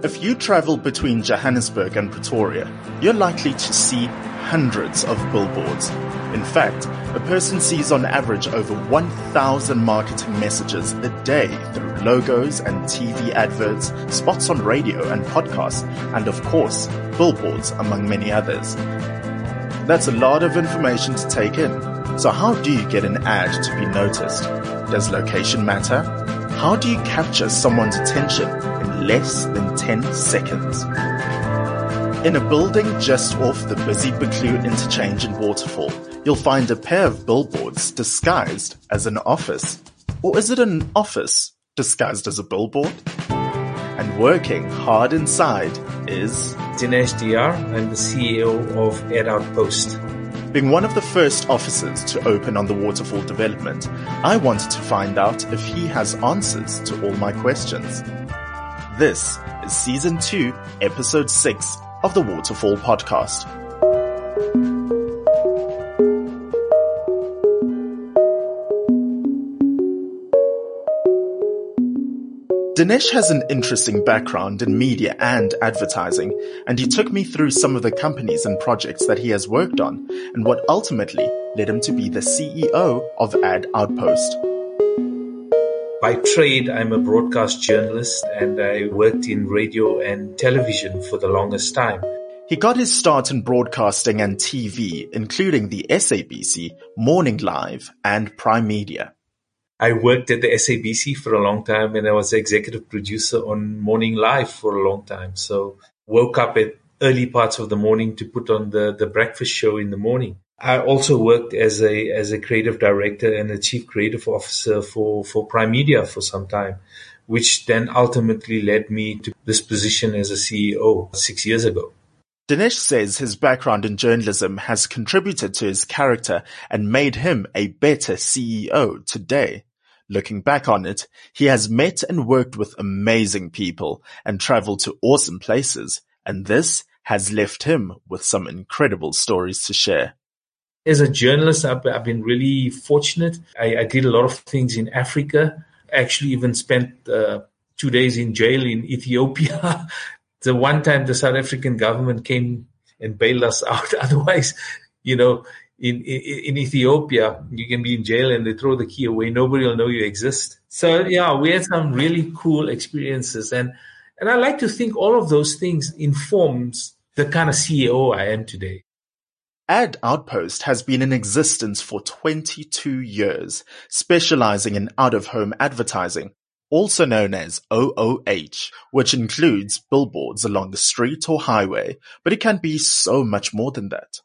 If you travel between Johannesburg and Pretoria, you're likely to see hundreds of billboards. In fact, a person sees on average over 1,000 marketing messages a day through logos and TV adverts, spots on radio and podcasts, and of course, billboards among many others. That's a lot of information to take in. So how do you get an ad to be noticed? Does location matter? How do you capture someone's attention less than 10 seconds? In a building just off the busy Buccleuch interchange in Waterfall, you'll find a pair of billboards disguised as an office. Or is it an office disguised as a billboard? And working hard inside is Dinesh Diar. I'm the CEO of Ad Outpost. Being one of the first offices to open on the Waterfall development, I wanted to find out if he has answers to all my questions. This is Season 2, Episode 6 of the Waterfall Podcast. Dinesh has an interesting background in media and advertising, and he took me through some of the companies and projects that he has worked on and what ultimately led him to be the CEO of Ad Outpost. By trade, I'm a broadcast journalist and I worked in radio and television for the longest time. He got his start in broadcasting and TV, including the SABC, Morning Live, and Prime Media. I worked at the SABC for a long time and I was the executive producer on Morning Live for a long time. So woke up at early parts of the morning to put on the, the breakfast show in the morning. I also worked as a, as a creative director and a chief creative officer for, for Prime Media for some time, which then ultimately led me to this position as a CEO six years ago. Dinesh says his background in journalism has contributed to his character and made him a better CEO today. Looking back on it, he has met and worked with amazing people and traveled to awesome places, and this has left him with some incredible stories to share. As a journalist, I've, I've been really fortunate. I, I, did a lot of things in Africa. Actually, even spent uh, two days in jail in Ethiopia. the one time the South African government came and bailed us out. Otherwise, you know, in, in, in Ethiopia, you can be in jail and they throw the key away. Nobody will know you exist. So yeah, we had some really cool experiences and, and I like to think all of those things informs the kind of CEO I am today. Ad Outpost has been in existence for 22 years, specializing in out-of-home advertising, also known as OOH, which includes billboards along the street or highway, but it can be so much more than that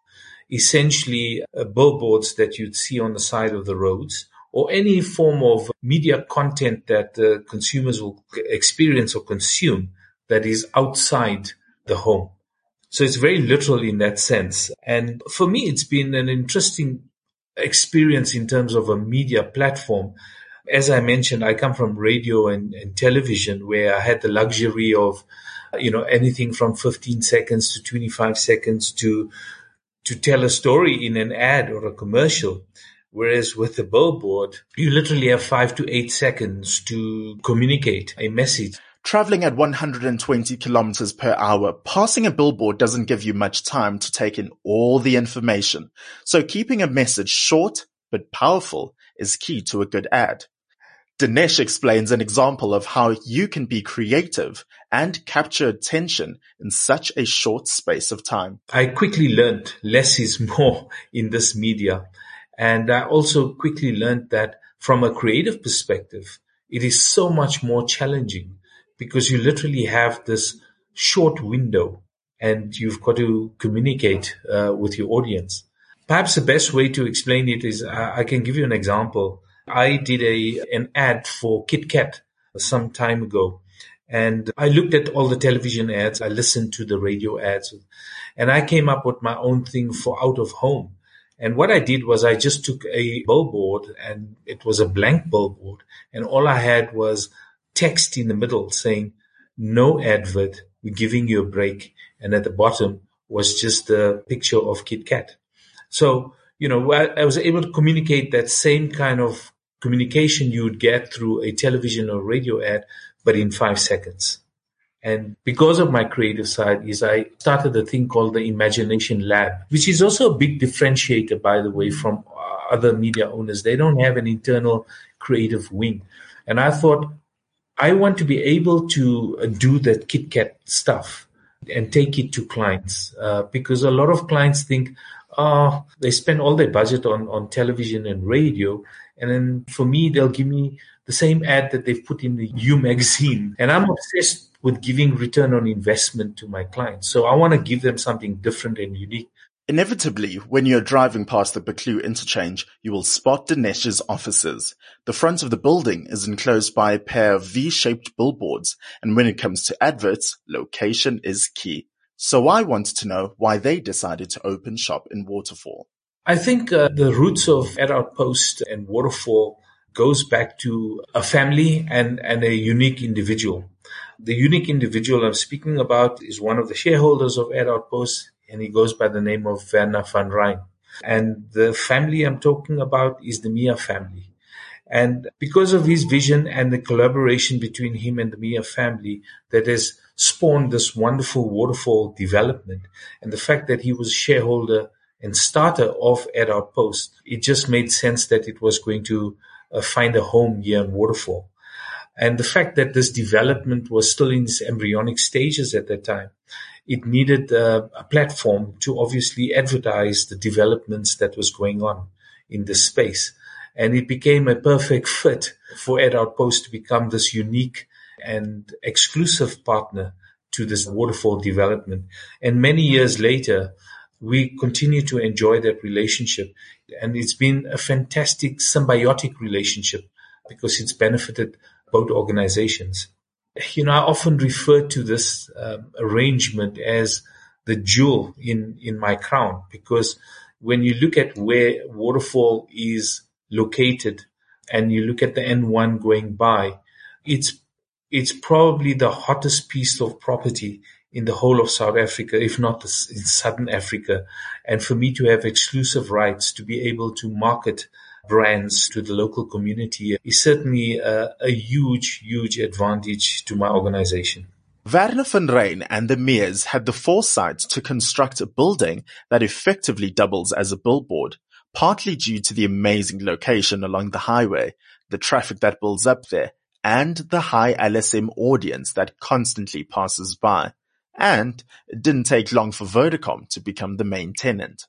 essentially uh, billboards that you'd see on the side of the roads or any form of media content that uh, consumers will experience or consume that is outside the home. So it's very literal in that sense. And for me, it's been an interesting experience in terms of a media platform. As I mentioned, I come from radio and, and television where I had the luxury of, you know, anything from 15 seconds to 25 seconds to to tell a story in an ad or a commercial. Whereas with the billboard, you literally have five to eight seconds to communicate a message. Traveling at 120 kilometers per hour, passing a billboard doesn't give you much time to take in all the information. So keeping a message short but powerful is key to a good ad. Dinesh explains an example of how you can be creative and capture attention in such a short space of time. I quickly learned less is more in this media. And I also quickly learned that from a creative perspective, it is so much more challenging because you literally have this short window and you've got to communicate uh, with your audience. Perhaps the best way to explain it is I can give you an example. I did a an ad for KitKat some time ago. And I looked at all the television ads. I listened to the radio ads and I came up with my own thing for out of home. And what I did was I just took a billboard and it was a blank billboard and all I had was text in the middle saying, no advert. We're giving you a break. And at the bottom was just a picture of KitKat. So, you know, I was able to communicate that same kind of communication you would get through a television or radio ad, but in five seconds. And because of my creative side is I started a thing called the Imagination Lab, which is also a big differentiator, by the way, from uh, other media owners. They don't have an internal creative wing. And I thought, I want to be able to do that KitKat stuff and take it to clients uh, because a lot of clients think, oh, they spend all their budget on, on television and radio. And then for me, they'll give me the same ad that they've put in the YOU magazine. And I'm obsessed with giving return on investment to my clients. So I want to give them something different and unique. Inevitably, when you're driving past the Buccleuch interchange, you will spot Dinesh's offices. The front of the building is enclosed by a pair of V-shaped billboards, and when it comes to adverts, location is key. So I wanted to know why they decided to open shop in Waterfall. I think uh, the roots of Ad Outpost and Waterfall goes back to a family and, and a unique individual. The unique individual I'm speaking about is one of the shareholders of Ad Outpost, and he goes by the name of Werner van Ryn. And the family I'm talking about is the Mia family. And because of his vision and the collaboration between him and the Mia family that has spawned this wonderful waterfall development and the fact that he was a shareholder and starter of Ad Outpost, it just made sense that it was going to uh, find a home here in Waterfall. And the fact that this development was still in its embryonic stages at that time, it needed uh, a platform to obviously advertise the developments that was going on in this space. And it became a perfect fit for Ad Outpost to become this unique and exclusive partner to this waterfall development. And many years later, we continue to enjoy that relationship. And it's been a fantastic symbiotic relationship because it's benefited both organizations. You know, I often refer to this um, arrangement as the jewel in, in my crown because when you look at where waterfall is located and you look at the N1 going by, it's, it's probably the hottest piece of property in the whole of South Africa, if not in Southern Africa. And for me to have exclusive rights to be able to market brands to the local community is certainly a, a huge, huge advantage to my organization. Werner van Ryn and the Mias had the foresight to construct a building that effectively doubles as a billboard, partly due to the amazing location along the highway, the traffic that builds up there, and the high LSM audience that constantly passes by. And it didn't take long for Vodacom to become the main tenant.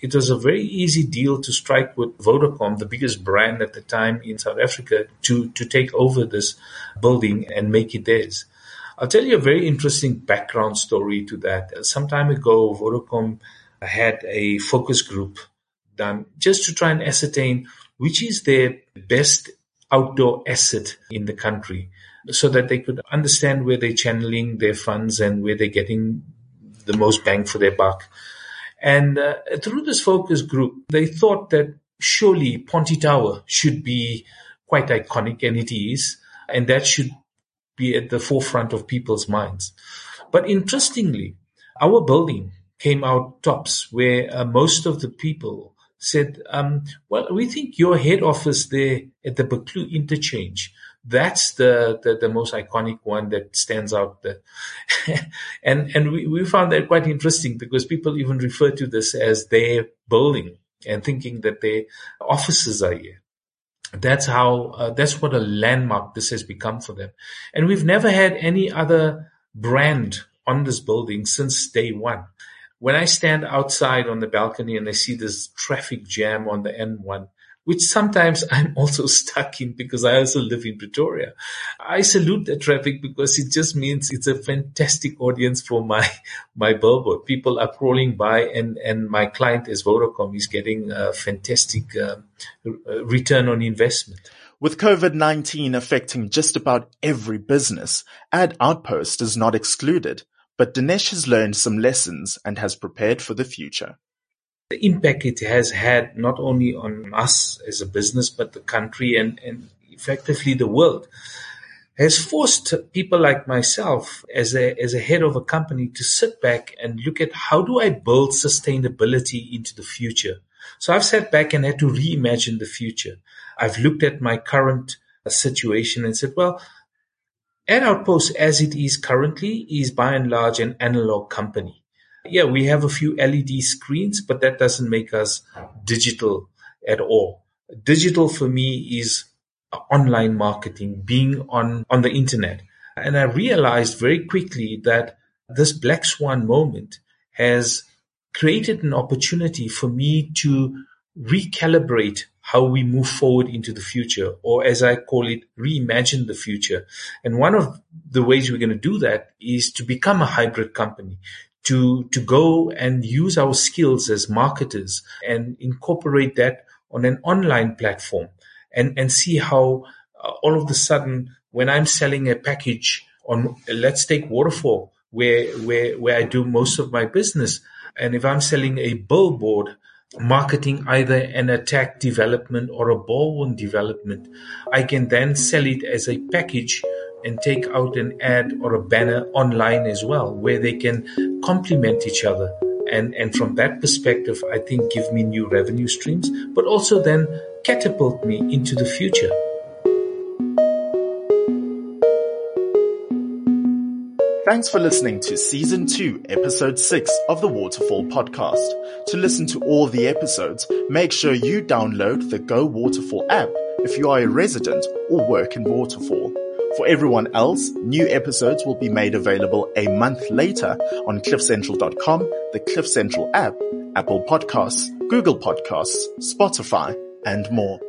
It was a very easy deal to strike with Vodacom, the biggest brand at the time in South Africa, to, to take over this building and make it theirs. I'll tell you a very interesting background story to that. Some time ago, Vodacom had a focus group done just to try and ascertain which is their best outdoor asset in the country so that they could understand where they're channeling their funds and where they're getting the most bang for their buck. And uh, through this focus group, they thought that surely Ponte Tower should be quite iconic, and it is, and that should be at the forefront of people's minds. But interestingly, our building came out tops, where uh, most of the people said, um, "Well, we think your head office there at the Buccleuch interchange." That's the, the, the, most iconic one that stands out and, and we, we found that quite interesting because people even refer to this as their building and thinking that their offices are here. That's how, uh, that's what a landmark this has become for them. And we've never had any other brand on this building since day one. When I stand outside on the balcony and I see this traffic jam on the N1, which sometimes I'm also stuck in because I also live in Pretoria. I salute the traffic because it just means it's a fantastic audience for my, my billboard. People are crawling by and, and my client as Vodacom is getting a fantastic uh, return on investment. With COVID-19 affecting just about every business, Ad Outpost is not excluded, but Dinesh has learned some lessons and has prepared for the future the impact it has had not only on us as a business, but the country and, and effectively the world has forced people like myself as a, as a head of a company to sit back and look at how do I build sustainability into the future? So I've sat back and had to reimagine the future. I've looked at my current situation and said, well, Ad Outpost, as it is currently, is by and large an analog company. Yeah, we have a few LED screens, but that doesn't make us digital at all. Digital for me is online marketing, being on, on the internet. And I realized very quickly that this black swan moment has created an opportunity for me to recalibrate how we move forward into the future, or as I call it, reimagine the future. And one of the ways we're going to do that is to become a hybrid company, to, to go and use our skills as marketers and incorporate that on an online platform and, and see how uh, all of a sudden, when I'm selling a package on, let's take Waterfall, where, where, where I do most of my business. And if I'm selling a billboard, marketing either an Attacq development or a Balwin development, I can then sell it as a package and take out an ad or a banner online as well, where they can complement each other. And, and from that perspective, I think give me new revenue streams, but also then catapult me into the future. Thanks for listening to Season 2, Episode 6 of the Waterfall Podcast. To listen to all the episodes, make sure you download the Go Waterfall app if you are a resident or work in Waterfall. For everyone else, new episodes will be made available a month later on cliffcentral.com, the Cliff Central app, Apple Podcasts, Google Podcasts, Spotify, and more.